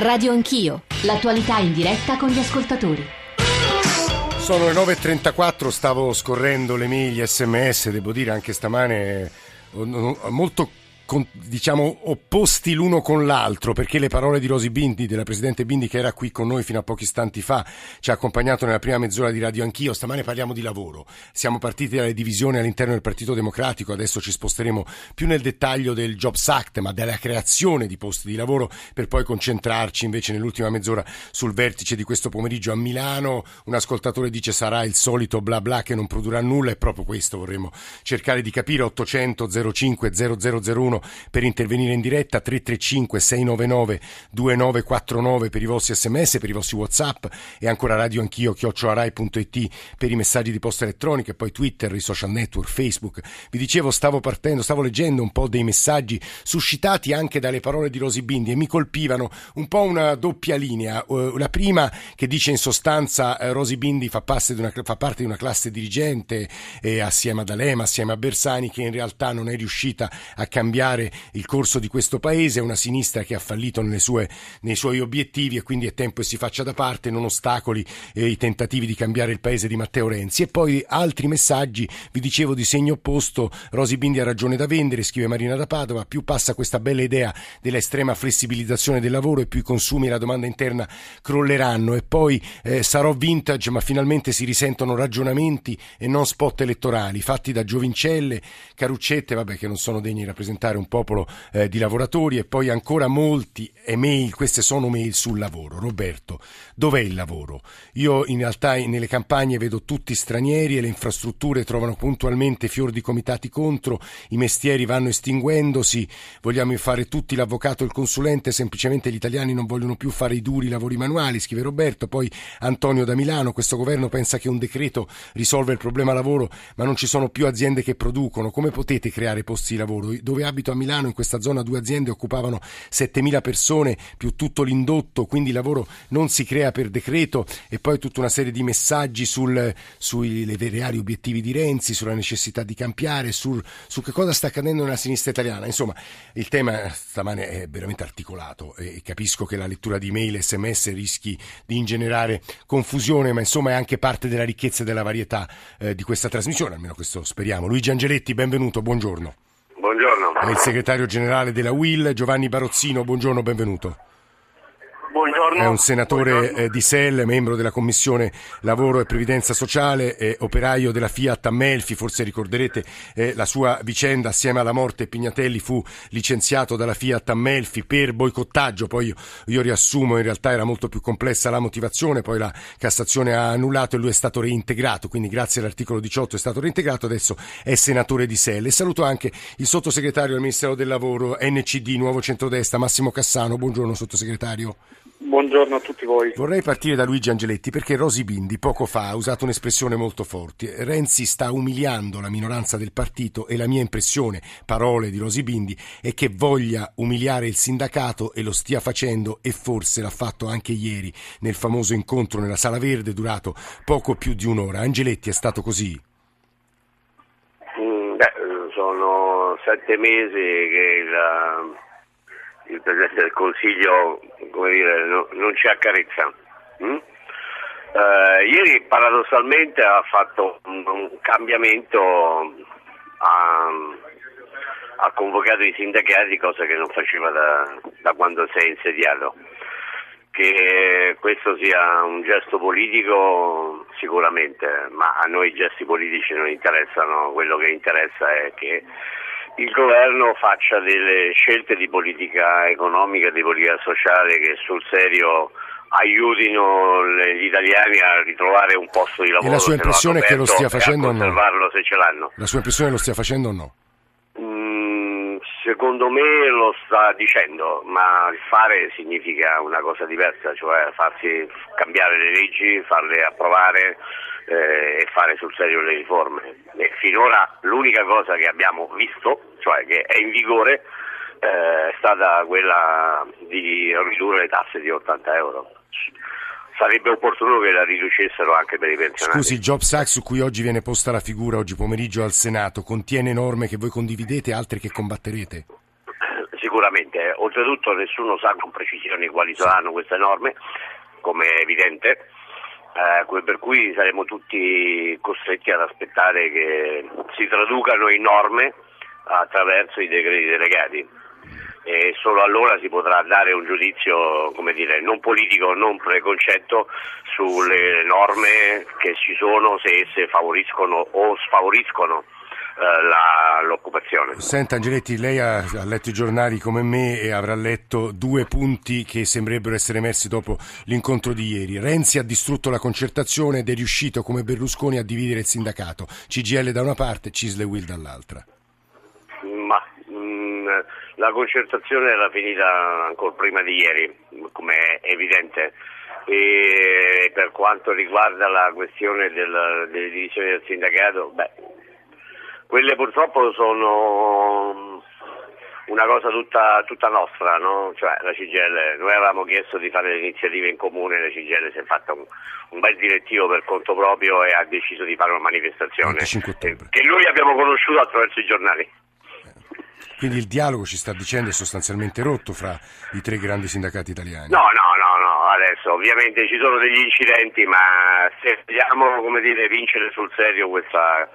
Radio Anch'io, l'attualità in diretta con gli ascoltatori. Sono le 9.34, stavo scorrendo le mail, gli sms, devo dire anche stamane molto con, diciamo opposti l'uno con l'altro perché le parole di Rosi Bindi, della Presidente Bindi che era qui con noi fino a pochi istanti fa, ci ha accompagnato nella prima mezz'ora di Radio Anch'io, stamane parliamo di lavoro, siamo partiti dalle divisioni all'interno del Partito Democratico, adesso ci sposteremo più nel dettaglio del Jobs Act ma della creazione di posti di lavoro per poi concentrarci invece nell'ultima mezz'ora sul vertice di questo pomeriggio a Milano, un ascoltatore dice sarà il solito bla bla che non produrrà nulla. E proprio questo vorremmo cercare di capire. 800 05 0001 per intervenire in diretta 335 699 2949 per i vostri sms, per i vostri whatsapp e ancora radio anch'io chiocciolarai.it per i messaggi di posta elettronica e poi Twitter, i social network, Facebook. Vi dicevo stavo partendo, stavo leggendo un po' dei messaggi suscitati anche dalle parole di Rosy Bindi e mi colpivano un po' una doppia linea. Uh, la prima che dice in sostanza uh, Rosy Bindi fa, una, fa, parte di una classe dirigente eh, assieme ad Alema, assieme a Bersani che in realtà non è riuscita a cambiare cambiare il corso di questo paese, una sinistra che ha fallito sue, nei suoi obiettivi e quindi è tempo che si faccia da parte, non ostacoli eh, i tentativi di cambiare il paese di Matteo Renzi. E poi altri messaggi, vi dicevo di segno opposto, Rosi Bindi ha ragione da vendere, scrive Marina da Padova, più passa questa bella idea dell'estrema flessibilizzazione del lavoro e più i consumi e la domanda interna crolleranno. E poi eh, sarò vintage ma finalmente si risentono ragionamenti e non spot elettorali fatti da giovincelle, caruccette, vabbè che non sono degni di rappresentare un popolo eh, di lavoratori e poi ancora molti email, queste sono mail sul lavoro. Roberto, dov'è il lavoro? Io in realtà nelle campagne vedo tutti stranieri e le infrastrutture trovano puntualmente fior di comitati contro, i mestieri vanno estinguendosi, vogliamo fare tutti l'avvocato e il consulente, semplicemente gli italiani non vogliono più fare i duri lavori manuali, scrive Roberto, poi Antonio da Milano, questo governo pensa che un decreto risolve il problema lavoro, ma non ci sono più aziende che producono, come potete creare posti di lavoro? Dove abito a Milano, in questa zona due aziende occupavano 7.000 persone più tutto l'indotto, quindi il lavoro non si crea per decreto e poi tutta una serie di messaggi sul, sui reali obiettivi di Renzi, sulla necessità di cambiare, sul, su che cosa sta accadendo nella sinistra italiana. Insomma, il tema stamane è veramente articolato e capisco che la lettura di mail e sms rischi di ingenerare confusione, ma insomma è anche parte della ricchezza e della varietà eh, di questa trasmissione, almeno questo speriamo. Luigi Angeletti, benvenuto, buongiorno. Buongiorno. È il segretario generale della UIL, Giovanni Barozzino, buongiorno, benvenuto. Buongiorno. È un senatore eh, di SEL, membro della Commissione Lavoro e Previdenza Sociale, eh, operaio della Fiat a Melfi, forse ricorderete eh, la sua vicenda assieme alla morte Pignatelli fu licenziato dalla Fiat a Melfi per boicottaggio, poi io, io, riassumo, in realtà era molto più complessa la motivazione, poi la Cassazione ha annullato e lui è stato reintegrato, quindi grazie all'articolo 18 è stato reintegrato, adesso è senatore di SEL. E saluto anche il sottosegretario del Ministero del Lavoro, NCD, Nuovo Centrodestra, Massimo Cassano, buongiorno sottosegretario. Buongiorno a tutti voi. Vorrei partire da Luigi Angeletti perché Rosi Bindi poco fa ha usato un'espressione molto forte. Renzi sta umiliando la minoranza del partito e la mia impressione, parole di Rosi Bindi, è che voglia umiliare il sindacato e lo stia facendo e forse l'ha fatto anche ieri nel famoso incontro nella Sala Verde durato poco più di un'ora. Angeletti è stato così? Mm, beh, sono sette mesi che il il Presidente del Consiglio dire, no, non ci accarezza. Mm? Eh, ieri paradossalmente ha fatto un, un cambiamento, ha, ha, convocato i sindacati, cosa che non faceva da, da quando si è insediato. Che questo sia un gesto politico sicuramente, ma a noi i gesti politici non interessano, quello che interessa è che il governo faccia delle scelte di politica economica di politica sociale che sul serio aiutino gli italiani a ritrovare un posto di lavoro. E la sua impressione è che lo stia facendo o no? se ce l'hanno. La sua impressione è che lo stia facendo o no? Mm, secondo me lo sta dicendo, ma il fare significa una cosa diversa, cioè farsi cambiare le leggi, farle approvare eh, e fare sul serio le riforme. E finora l'unica cosa che abbiamo visto, cioè che è in vigore, eh, è stata quella di ridurre le tasse di 80 euro. Sarebbe opportuno che la riducessero anche per i pensionati. Scusi, il Jobs Act su cui oggi viene posta la figura oggi pomeriggio al Senato contiene norme che voi condividete e altre che combatterete? sicuramente. Oltretutto nessuno sa con precisione quali saranno queste norme, come è evidente, eh, per cui saremo tutti costretti ad aspettare che si traducano in norme attraverso i decreti delegati. E solo allora si potrà dare un giudizio dire, non politico, non preconcetto sulle norme che ci sono se esse favoriscono o sfavoriscono la, l'occupazione. Senta Angeletti, lei ha, ha, letto i giornali come me e avrà letto due punti che sembrerebbero essere emersi dopo l'incontro di ieri. Renzi ha distrutto la concertazione ed è riuscito come Berlusconi a dividere il sindacato, CGL da una parte, Cisle Will dall'altra. Ma mh, mm, la concertazione era finita ancora prima di ieri, come è evidente. E per quanto riguarda la questione del, delle divisioni del sindacato, beh, quelle purtroppo sono una cosa tutta, tutta nostra, no? cioè la CGL, noi avevamo chiesto di fare le iniziative in comune, la CGL si è fatta un, un bel direttivo per conto proprio e ha deciso di fare una manifestazione che noi abbiamo conosciuto attraverso i giornali. Quindi il dialogo ci sta dicendo è sostanzialmente rotto fra i tre grandi sindacati italiani. No, no, no, no, adesso ovviamente ci sono degli incidenti, ma se vogliamo come dire, vincere sul serio questa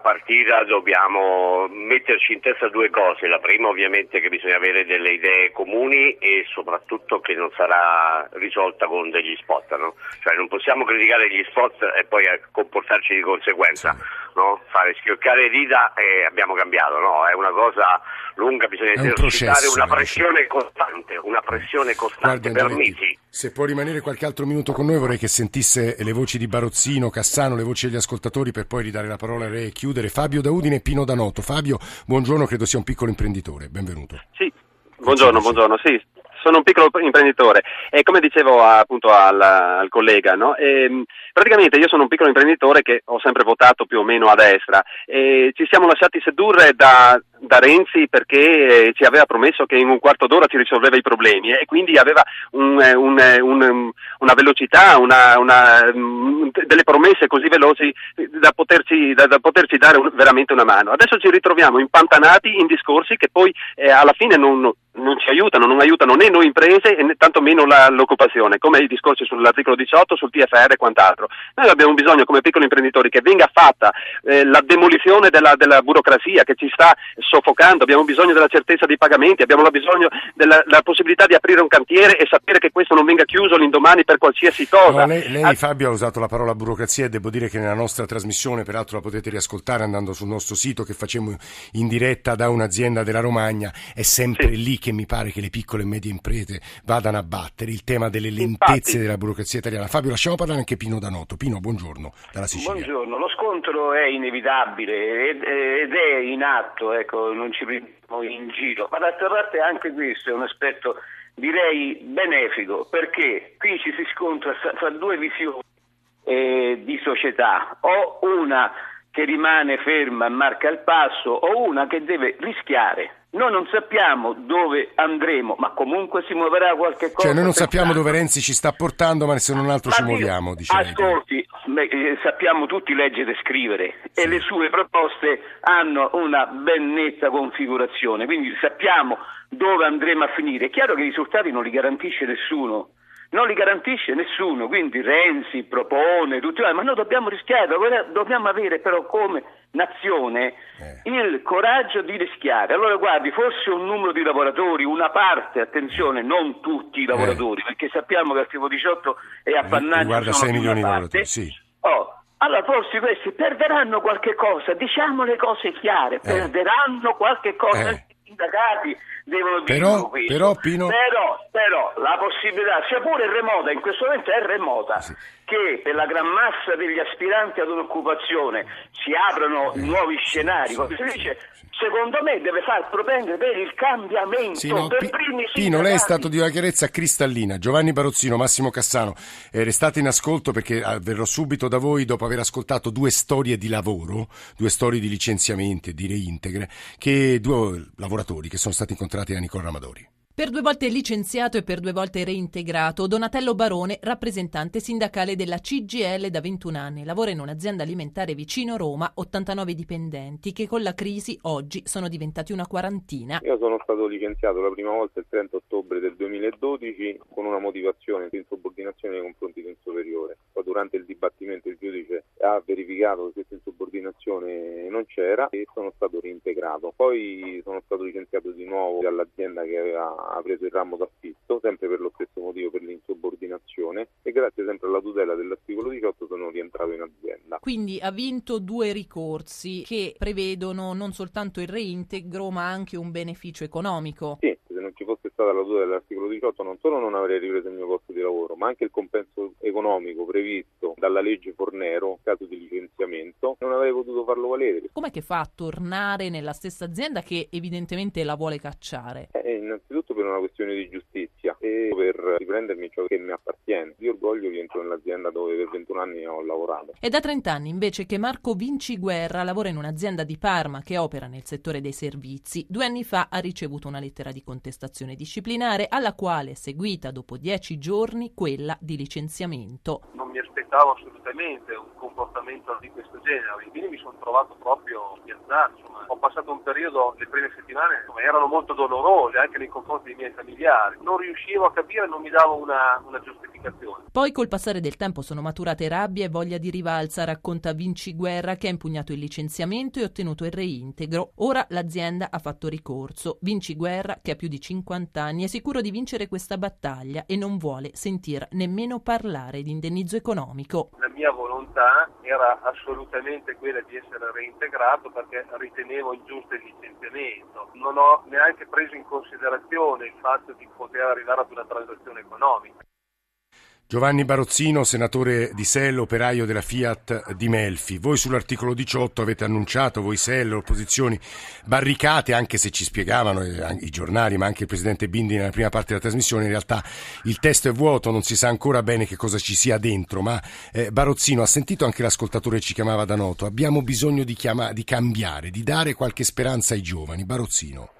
partita dobbiamo metterci in testa due cose. La prima ovviamente che bisogna avere delle idee comuni e soprattutto che non sarà risolta con degli spot. No? Cioè non possiamo criticare gli spot e poi comportarci di conseguenza. Sì no? fare schioccare dita e abbiamo cambiato, no? è una cosa lunga, bisogna esercitare una pressione costante, una pressione costante Guardi, per mesi. Se può rimanere qualche altro minuto con noi vorrei che sentisse le voci di Barozzino, Cassano, le voci degli ascoltatori per poi ridare la parola a Re e chiudere. Fabio da Udine e Pino da Noto. Fabio, buongiorno, credo sia un piccolo imprenditore, benvenuto. Sì, buongiorno, buongiorno, sì, sono un piccolo imprenditore e come dicevo appunto al, al collega, no? e, ehm, praticamente io sono un piccolo imprenditore che ho sempre votato più o meno a destra e ci siamo lasciati sedurre da, da Renzi perché eh, ci aveva promesso che in un quarto d'ora ci risolveva i problemi e quindi aveva un, eh, un, eh, un, una velocità, una, una, mm, delle promesse così veloci da poterci, da, da poterci dare veramente una mano. Adesso ci ritroviamo impantanati in discorsi che poi eh, alla fine non, non ci aiutano, non aiutano né noi imprese né tantomeno la, l'occupazione, come i discorsi sull'articolo 18, sul TFR e quant'altro. Noi abbiamo bisogno come piccoli imprenditori che venga fatta eh, la demolizione della, della, burocrazia che ci sta soffocando, abbiamo bisogno della certezza dei pagamenti, abbiamo bisogno della, della possibilità di aprire un cantiere e sapere che questo non venga chiuso l'indomani per qualsiasi cosa. No, lei, lei ah, Fabio ha usato la parola burocrazia e devo dire che nella nostra trasmissione, peraltro la potete riascoltare andando sul nostro sito che facciamo in diretta da un'azienda della Romagna, è sempre sì. lì che mi pare che le piccole e medie imprese vadano a battere il tema delle lentezze Infatti. della burocrazia italiana. Fabio, lasciamo parlare anche Pino Danoto. Pino, buongiorno dalla Sicilia. Buongiorno, lo scontro è inevitabile ed è in atto, ecco, non ci prendiamo in giro, ma d'altra parte anche questo è un aspetto direi benefico perché qui ci si scontra fra due visioni eh, di società, o una che rimane ferma e marca il passo o una che deve rischiare. Noi non sappiamo dove andremo, ma comunque si muoverà qualche cosa. Cioè noi non sappiamo dove Renzi ci sta portando, ma se non altro ma ci muoviamo. Ascolti, beh, eh, sappiamo tutti leggere e scrivere sì. e le sue proposte hanno una ben netta configurazione, quindi sappiamo dove andremo a finire. È chiaro che i risultati non li garantisce nessuno non li garantisce nessuno, quindi Renzi propone, tutti, ma noi dobbiamo rischiare, dobbiamo avere però come nazione eh. il coraggio di rischiare. Allora guardi, forse un numero di lavoratori, una parte, attenzione, non tutti i eh. lavoratori, eh. perché sappiamo che l'articolo 18 è appannaggio Guarda 6 milioni di lavoratori, sì. Oh, allora forse questi perderanno qualche cosa, diciamo le cose chiare, eh. perderanno qualche cosa, eh. i sindacati devono dire però, però, Pino... però, però, la possibilità, sia pure remota, in questo momento è remota, sì. Che per la gran massa degli aspiranti ad un'occupazione si aprono eh, nuovi scenari, come si dice, secondo me deve far propendere per il cambiamento. Sì, no, P- Pino, lei è stato di una chiarezza cristallina. Giovanni Barozzino, Massimo Cassano, eh, restate in ascolto perché ah, verrò subito da voi dopo aver ascoltato due storie di lavoro, due storie di licenziamenti e di reintegre, che due lavoratori che sono stati incontrati da Nicola Amadori. Per due volte licenziato e per due volte reintegrato, Donatello Barone, rappresentante sindacale della CGL da 21 anni, lavora in un'azienda alimentare vicino Roma, 89 dipendenti, che con la crisi oggi sono diventati una quarantina. Io sono stato licenziato la prima volta il 30 ottobre del 2012 con una motivazione di insubordinazione nei confronti di un superiore. Poi durante il dibattimento il giudice ha verificato che questa insubordinazione non c'era e sono stato reintegrato. Poi sono stato licenziato di nuovo dall'azienda che aveva ha preso il ramo d'affitto, sempre per lo stesso motivo, per l'insubordinazione, e grazie sempre alla tutela dell'articolo 18 sono rientrato in azienda. Quindi ha vinto due ricorsi che prevedono non soltanto il reintegro ma anche un beneficio economico. Sì, se non ci fosse stata la tutela dell'articolo 18 non solo non avrei ripreso il mio posto di lavoro, ma anche il compenso economico previsto dalla legge Fornero in caso di licenziamento non avrei potuto farlo valere. Com'è che fa a tornare nella stessa azienda che evidentemente la vuole cacciare? Eh, innanzitutto per una questione di giustizia e per riprendermi ciò che mi appartiene. Di orgoglio rientro nell'azienda dove per 21 anni ho lavorato. È da 30 anni invece che Marco Vinci Guerra lavora in un'azienda di Parma che opera nel settore dei servizi. Due anni fa ha ricevuto una lettera di contestazione disciplinare alla quale è seguita dopo 10 giorni quella di licenziamento. Non mi aspettavo assolutamente un comportamento di questo genere, quindi mi sono trovato proprio spiazzato. Ho passato un periodo, le prime settimane, erano molto dolorose anche nei confronti dei miei familiari. Non riuscivo a capire, non mi davo una, una giustificazione. Poi col passare del tempo sono maturate rabbia e voglia di rivalsa, racconta Vinci Guerra che ha impugnato il licenziamento e ottenuto il reintegro. Ora l'azienda ha fatto ricorso. Vinci Guerra, che ha più di 50 anni, è sicuro di vincere questa battaglia e non vuole sentir nemmeno parlare di indennizzo economico. La mia volontà era assolutamente quella di essere reintegrato perché ritenevo ingiusto il licenziamento. Non ho neanche preso in considerazione il fatto di poter arrivare ad una transazione economica. Giovanni Barozzino, senatore di Sello, operaio della Fiat di Melfi. Voi sull'articolo 18 avete annunciato, voi Sello, opposizioni, barricate, anche se ci spiegavano eh, i giornali, ma anche il presidente Bindi nella prima parte della trasmissione, in realtà il testo è vuoto, non si sa ancora bene che cosa ci sia dentro, ma eh, Barozzino ha sentito anche l'ascoltatore che ci chiamava da noto, abbiamo bisogno di, chiama- di cambiare, di dare qualche speranza ai giovani. Barozzino.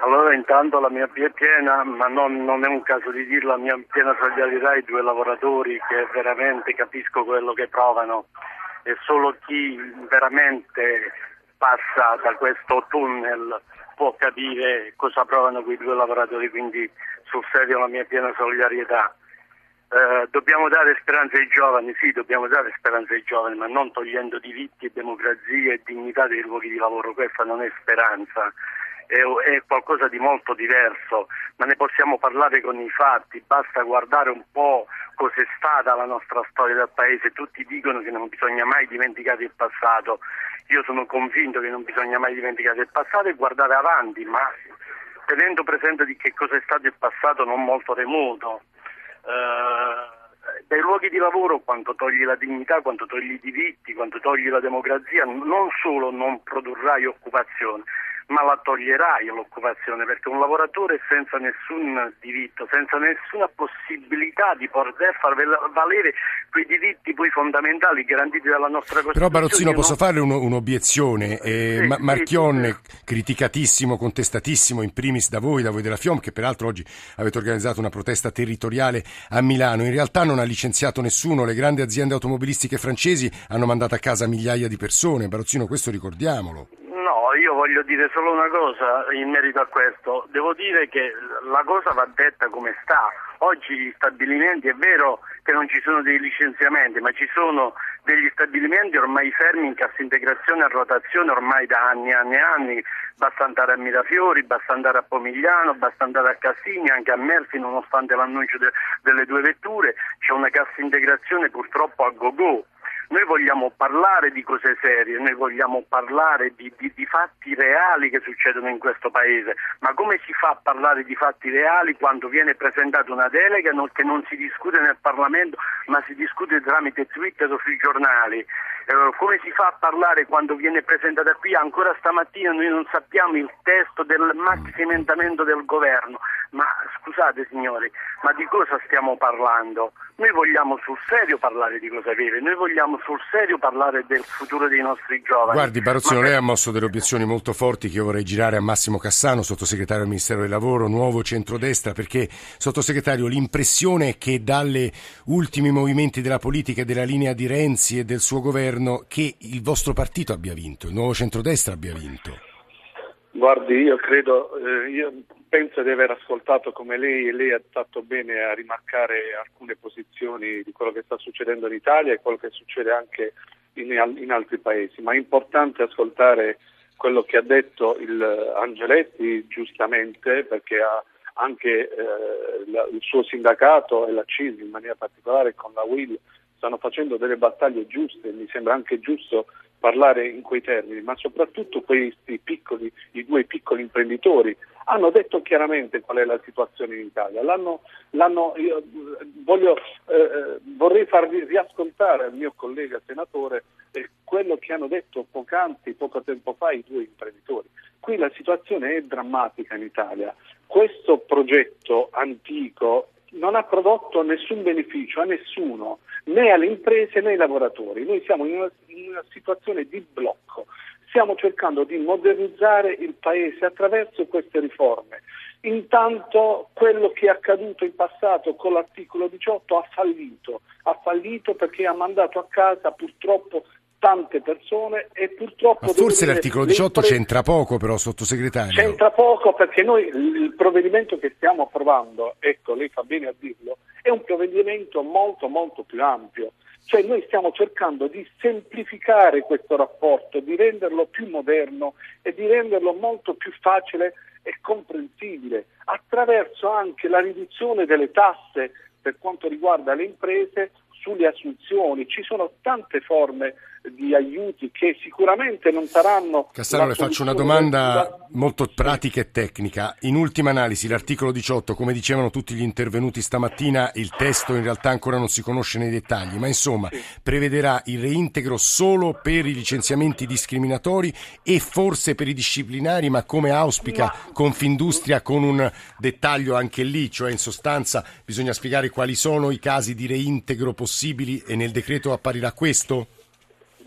Allora intanto la mia piena, ma non, non, è un caso di dirlo, la mia piena solidarietà ai due lavoratori che veramente capisco quello che provano e solo chi veramente passa da questo tunnel può capire cosa provano quei due lavoratori, quindi sul serio la mia piena solidarietà. Eh, dobbiamo dare speranza ai giovani, sì, dobbiamo dare speranza ai giovani, ma non togliendo diritti e democrazia e dignità dei luoghi di lavoro, questa non è speranza è, è qualcosa di molto diverso, ma ne possiamo parlare con i fatti, basta guardare un po' cos'è stata la nostra storia del paese, tutti dicono che non bisogna mai dimenticare il passato, io sono convinto che non bisogna mai dimenticare il passato e guardare avanti, ma tenendo presente di che cosa è stato il passato non molto remoto. Uh, dai luoghi di lavoro quanto togli la dignità, quanto togli i diritti, quanto togli la democrazia, non solo non produrrai occupazione, ma la toglierai l'occupazione perché un lavoratore senza nessun diritto, senza nessuna possibilità di poter far valere quei diritti poi fondamentali garantiti dalla nostra Costituzione. Però Barozzino posso fare un, un'obiezione, eh, sì, Ma- Marchion sì, criticatissimo, contestatissimo in primis da voi, da voi della FIOM che peraltro oggi avete organizzato una protesta territoriale a Milano, in realtà non ha licenziato nessuno, le grandi aziende automobilistiche francesi hanno mandato a casa migliaia di persone, Barozzino questo ricordiamolo voglio dire solo una cosa in merito a questo. Devo dire che la cosa va detta come sta. Oggi gli stabilimenti è vero che non ci sono dei licenziamenti, ma ci sono degli stabilimenti ormai fermi in cassa integrazione a rotazione ormai da anni e anni e anni. Basta andare a Mirafiori, basta andare a Pomigliano, basta andare a Cassini, anche a Melfi, nonostante l'annuncio de- delle due vetture. C'è una cassa integrazione purtroppo a go-go noi vogliamo parlare di cose serie, noi vogliamo parlare di, di, di, fatti reali che succedono in questo Paese, ma come si fa a parlare di fatti reali quando viene presentata una delega che non si discute nel Parlamento ma si discute tramite Twitter o sui giornali? Eh, come si fa a parlare quando viene presentata qui? Ancora stamattina noi non sappiamo il testo del maxi emendamento del governo, ma scusate signori, ma di cosa stiamo parlando? Noi vogliamo sul serio parlare di cose vere, noi vogliamo sul serio parlare del futuro dei nostri giovani. Guardi Barozzino, Ma- lei ha mosso delle obiezioni molto forti che io vorrei girare a Massimo Cassano, sottosegretario del Ministero del Lavoro, nuovo centrodestra, perché sottosegretario l'impressione è che dalle ultimi movimenti della politica e della linea di Renzi e del suo governo che il vostro partito abbia vinto, il nuovo centrodestra abbia vinto. Guardi, io credo, eh, io penso di aver ascoltato come lei e lei ha fatto bene a rimarcare alcune posizioni di quello che sta succedendo in Italia e quello che succede anche in, in altri paesi, ma è importante ascoltare quello che ha detto il Angeletti giustamente perché ha anche eh, la- il suo sindacato e la CISL in maniera particolare con la WIL stanno facendo delle battaglie giuste, mi sembra anche giusto parlare in quei termini, ma soprattutto questi piccoli, i due piccoli imprenditori hanno detto chiaramente qual è la situazione in Italia. L'hanno, l'hanno- eh, voglio, eh, vorrei farvi riascoltare al mio collega senatore eh, quello che hanno detto poc'anzi, poco tempo fa, i due imprenditori. Qui la situazione è drammatica in Italia. Questo progetto antico non ha prodotto nessun beneficio a nessuno, né alle imprese né ai lavoratori. Noi siamo in una, in una situazione di blocco. Stiamo cercando di modernizzare il Paese attraverso queste riforme. Intanto quello che è accaduto in passato con l'articolo 18 ha fallito, ha fallito perché ha mandato a casa purtroppo tante persone e purtroppo... Ma forse dire, l'articolo le 18 imprese- c'entra poco però, sottosegretario. C'entra poco perché noi il provvedimento che stiamo approvando, ecco, lei fa bene a dirlo, è un provvedimento molto molto più ampio. Cioè noi stiamo cercando di semplificare questo rapporto, di renderlo più moderno e di renderlo molto più facile e comprensibile, attraverso anche la riduzione delle tasse per quanto riguarda le imprese sulle assunzioni. Ci sono tante forme di aiuti che sicuramente non saranno... Cassano, le faccio una domanda da- molto pratica e tecnica. In ultima analisi, l'articolo 18, come dicevano tutti gli intervenuti stamattina, il testo in realtà ancora non si conosce nei dettagli, ma insomma prevederà il reintegro solo per i licenziamenti discriminatori e forse per i disciplinari, ma come auspica Confindustria con un dettaglio anche lì, cioè in sostanza bisogna spiegare quali sono i casi di reintegro possibili e nel decreto apparirà questo?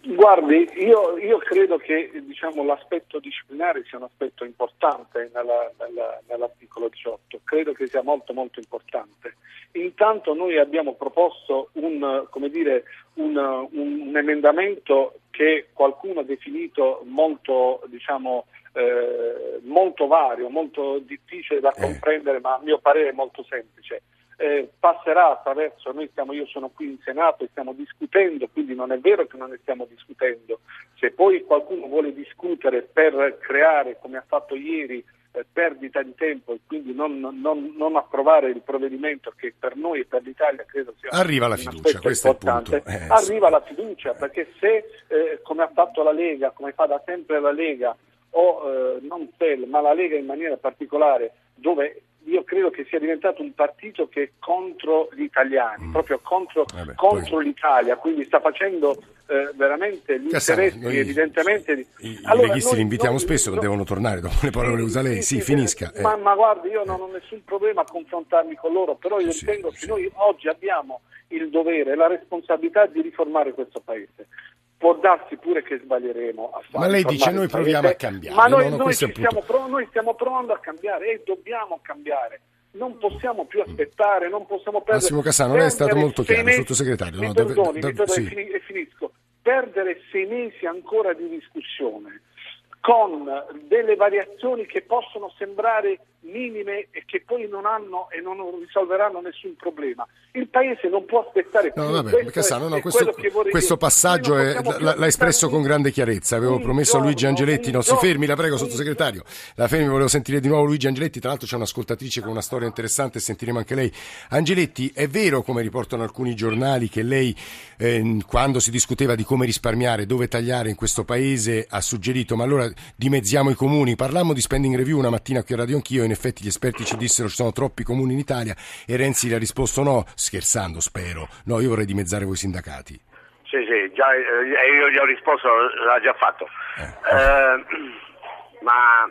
Guardi, io, io credo che diciamo, l'aspetto disciplinare sia un aspetto importante nella- nella- nell'articolo 18, credo che sia molto molto importante. Intanto noi abbiamo proposto un, come dire, un, un- un emendamento che qualcuno ha definito molto, diciamo, eh, molto vario, molto difficile da comprendere, ma a mio parere molto semplice eh, passerà attraverso, noi stiamo, io sono qui in Senato e stiamo discutendo, quindi non è vero che non ne stiamo discutendo. Se poi qualcuno vuole discutere per creare, come ha fatto ieri, eh, perdita di tempo e quindi non, non- non approvare il provvedimento che per noi e per l'Italia credo sia Arriva la fiducia, questo è il importante, punto. Eh, arriva la fiducia perché se eh, come ha fatto la Lega, come fa da sempre la Lega o eh, non SEL, ma la Lega in maniera particolare dove io credo che sia diventato un partito che è contro gli italiani, proprio contro, Mm. Vabbè, contro poi- l'Italia, quindi sta facendo eh, veramente gli Cassano, interessi noi- evidentemente. I, i Allora, leghisti li invitiamo noi- spesso, noi- devono tornare dopo le parole usa lei. Sì, finisca. eh. Ma, ma guardi, io non ho nessun problema a confrontarmi con loro, però io Sì, ritengo sì. che noi oggi abbiamo il dovere e la responsabilità di riformare questo Paese. Può darsi pure che sbaglieremo a fare Ma lei dice, noi proviamo a cambiare. Ma noi, No, no, noi stiamo, pro- noi stiamo provando a cambiare e dobbiamo cambiare. Non possiamo più aspettare, non possiamo perdere. Massimo Cassano, lei è stato molto chiaro, mesi- sottosegretario, Mi no, perdoni, da- mi perdoni, sì. e finisco. Perdere sei mesi ancora di discussione con delle variazioni che possono sembrare minime e che poi non hanno e non risolveranno nessun problema. Il Paese non può aspettare più. No, vabbè, questo è- Cassano, no, questo, questo passaggio non è- più l'ha, l'ha espresso con grande chiarezza. Avevo promesso a Luigi giorno, Angeletti, un no, si giorno, fermi, la prego, sottosegretario. La fermi, volevo sentire di nuovo Luigi Angeletti. Tra l'altro c'è un'ascoltatrice con una storia interessante, sentiremo anche lei. Angeletti, è vero, come riportano alcuni giornali, che lei, ehm, quando si discuteva di come risparmiare, dove tagliare in questo paese, ha suggerito, ma allora dimezziamo i comuni. Parlammo di spending review una mattina qui a Radio Anch'io, in effetti gli esperti ci dissero ci sono troppi comuni in Italia e Renzi gli ha risposto no, scherzando spero, no, io vorrei dimezzare voi sindacati. Sì, sì, già, eh, io gli ho risposto, l'ha già fatto. Eh, ma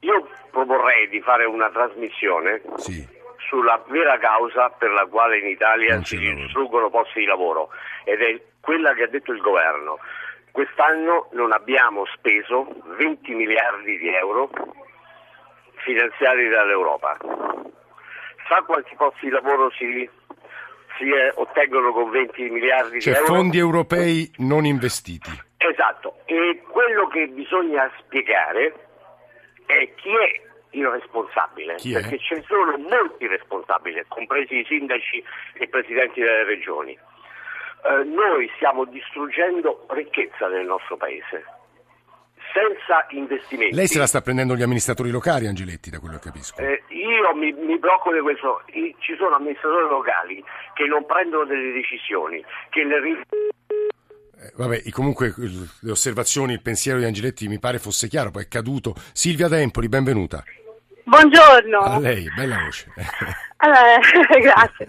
io proporrei di fare una trasmissione Sì. sulla vera causa per la quale in Italia si distruggono posti di lavoro ed è quella che ha detto il governo. Quest'anno non abbiamo speso 20 miliardi di euro finanziati dall'Europa. Sa quanti posti di lavoro si, si eh, ottengono con 20 miliardi cioè, di euro? fondi europei non investiti. Esatto, e quello che bisogna spiegare è chi è il responsabile, Chi è? perché ce ne sono molti responsabili, compresi i sindaci e i presidenti delle regioni. Eh, noi stiamo distruggendo ricchezza nel nostro paese, senza investimenti. Lei se la sta prendendo gli amministratori locali, Angeletti, da quello che capisco. Eh, io mi, mi preoccupo di questo, I- ci sono amministratori locali che non prendono delle decisioni, che le Eh, Vabbè, comunque le osservazioni, il pensiero di Angeletti mi pare fosse chiaro, poi è caduto. Silvia D'Empoli, benvenuta. Buongiorno. A lei, bella voce. Allora, grazie.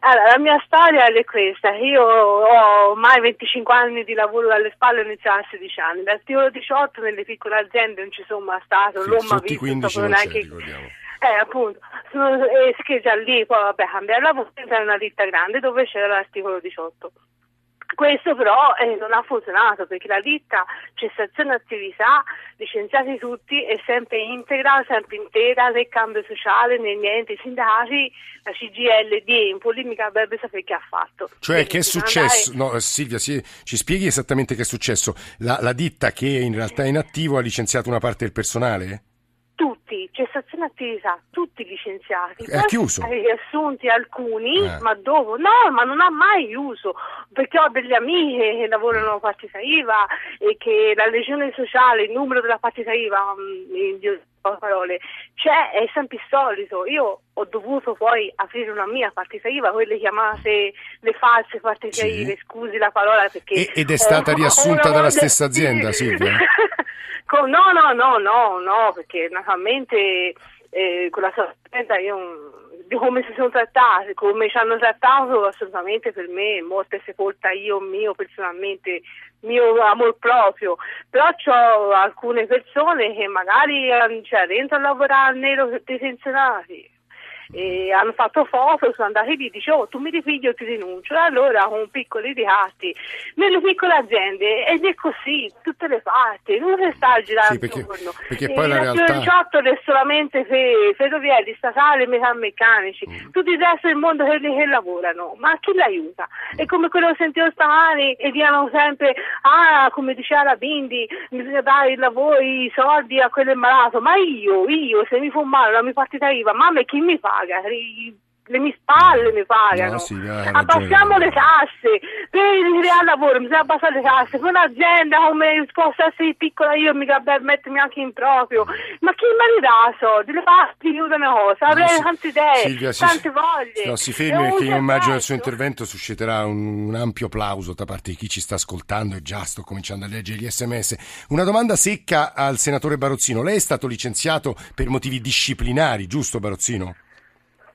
Allora, la mia storia è questa. Io ho ormai 25 anni di lavoro alle spalle, ho iniziato a 16 anni. L'articolo 18 nelle piccole aziende non ci sono mai stato, Sì, sotto i visto. 15 proprio non c'è, neanche- ricordiamo. Eh, appunto, sono, eh, che già lì, poi vabbè, cambiare lavoro, in una ditta grande dove c'era l'articolo 18. Questo però eh, non ha funzionato perché la ditta cessazione attività, licenziati tutti, è sempre integra, sempre intera, né cambio sociale né niente. I sindacati, la CGL di Empoli, mica avrebbe sapere che ha fatto. Cioè, Quindi che è successo? andare- No, eh, Silvia, sì, ci spieghi esattamente che è successo? La, la ditta che in realtà è in attivo ha licenziato una parte del personale? Cessazione attività, tutti licenziati. Poi chiuso? sono stati assunti alcuni, Eh. ma dopo? No, ma non ha mai chiuso, perché ho delle amiche che lavorano a partita IVA e che la legione sociale, il numero della partita IVA, mm, in Dio- poche parole, c'è, è sempre il solito. Io ho dovuto poi aprire una mia partita IVA, quelle chiamate le false partite Sì. IVA, scusi la parola perché... E- ed è stata ho riassunta una dalla stessa azienda, Silvia? No, no, no, no, no, perché naturalmente eh, con la sorpresa io mm, di come si sono trattati, come ci hanno trattato, assolutamente per me morte sepolta io mio personalmente, mio amor proprio, però ho alcune persone che magari cioè, dentro a lavorare al nero per dei pensionati e hanno fatto foto, sono andati lì, dice oh tu mi ripigli o ti denuncio, e allora con piccoli ricatti, nelle piccole aziende ed è così, tutte le parti, non si sta a girare Sì, perché- intorno. perché E poi la l'articolo realtà- 18 è solamente per ferrovieri, statali, metalmeccanici, Mm. tutti il resto del mondo quelli che lavorano, ma chi l'aiuta? È come quello che sentivo stamani e dicono sempre, ah come diceva la Bindi, bisogna dare il lavoro, i soldi a quello malato, ma io, io se mi fa male la mia partita IVA, mamma e chi mi paga? Le mie spalle mi pagano. No, hai ragione. Abbassiamo le tasse per creare lavoro, bisogna abbassare le tasse. Per un'azienda come possa essere piccola io mica per mettermi anche in proprio. Ma chi me li dà soldi? Le parti chiudono una cosa, avrei No, si- tante idee, Silvia, si- tante voglie. No, si fermi perché io immagino il suo intervento. susciterà un, un ampio plauso da parte di chi ci sta ascoltando e già sto cominciando a leggere gli sms. Una domanda secca al senatore Barozzino. Lei è stato licenziato per motivi disciplinari, giusto Barozzino?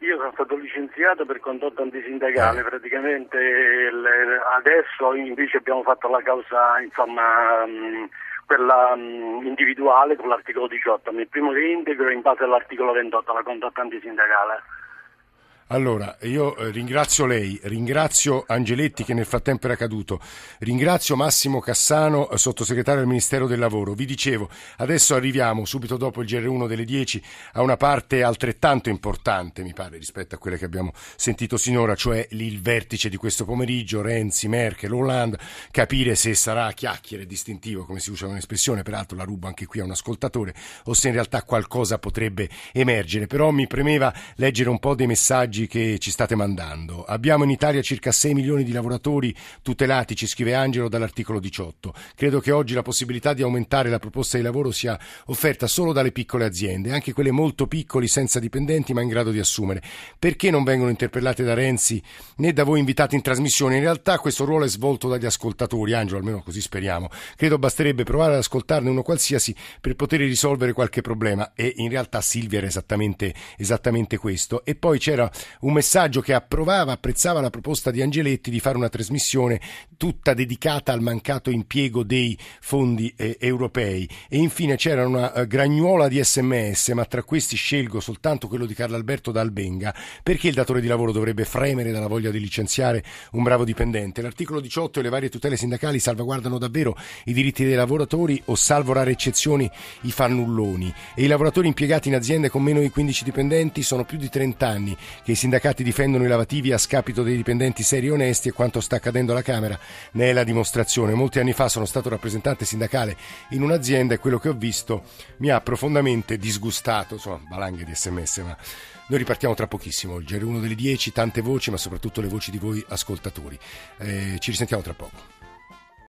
Io sono stato licenziato per condotta antisindacale, praticamente il- adesso invece abbiamo fatto la causa, insomma, quella individuale con l'articolo 18, il primo reintegro in base all'articolo 28, la condotta antisindacale. Allora, io eh, ringrazio lei, ringrazio Angeletti che nel frattempo era caduto, ringrazio Massimo Cassano, eh, sottosegretario del Ministero del Lavoro. Vi dicevo, adesso arriviamo subito dopo il GR1 delle 10 a una parte altrettanto importante, mi pare, rispetto a quelle che abbiamo sentito sinora, cioè il vertice di questo pomeriggio, Renzi, Merkel, Hollande, capire se sarà chiacchiere distintivo, come si usa un'espressione, peraltro la rubo anche qui a un ascoltatore, o se in realtà qualcosa potrebbe emergere. Però mi premeva leggere un po' dei messaggi che ci state mandando. Abbiamo in Italia circa 6 milioni di lavoratori tutelati, ci scrive Angelo dall'articolo 18. Credo che oggi la possibilità di aumentare la proposta di lavoro sia offerta solo dalle piccole aziende, anche quelle molto piccoli senza dipendenti ma in grado di assumere. Perché non vengono interpellate da Renzi né da voi invitati in trasmissione? In realtà questo ruolo è svolto dagli ascoltatori, Angelo, almeno così speriamo. Credo basterebbe provare ad ascoltarne uno qualsiasi per poter risolvere qualche problema e in realtà Silvia era esattamente, esattamente questo. E poi c'era un messaggio che approvava, apprezzava la proposta di Angeletti di fare una trasmissione tutta dedicata al mancato impiego dei fondi eh, europei. E infine c'era una uh, gragnuola di sms ma tra questi scelgo soltanto quello di Carlo Alberto D'Albenga. Perché il datore di lavoro dovrebbe fremere dalla voglia di licenziare un bravo dipendente? L'articolo 18 e le varie tutele sindacali salvaguardano davvero i diritti dei lavoratori o salvo rare eccezioni i fannulloni? E i lavoratori impiegati in aziende con meno di 15 dipendenti sono più di 30 anni che sindacati difendono i lavativi a scapito dei dipendenti seri e onesti e quanto sta accadendo alla Camera ne è la dimostrazione. Molti anni fa sono stato rappresentante sindacale in un'azienda e quello che ho visto mi ha profondamente disgustato, insomma, valanghe di sms, ma noi ripartiamo tra pochissimo. Il GR1 delle 10, tante voci, ma soprattutto le voci di voi ascoltatori. Eh, ci risentiamo tra poco.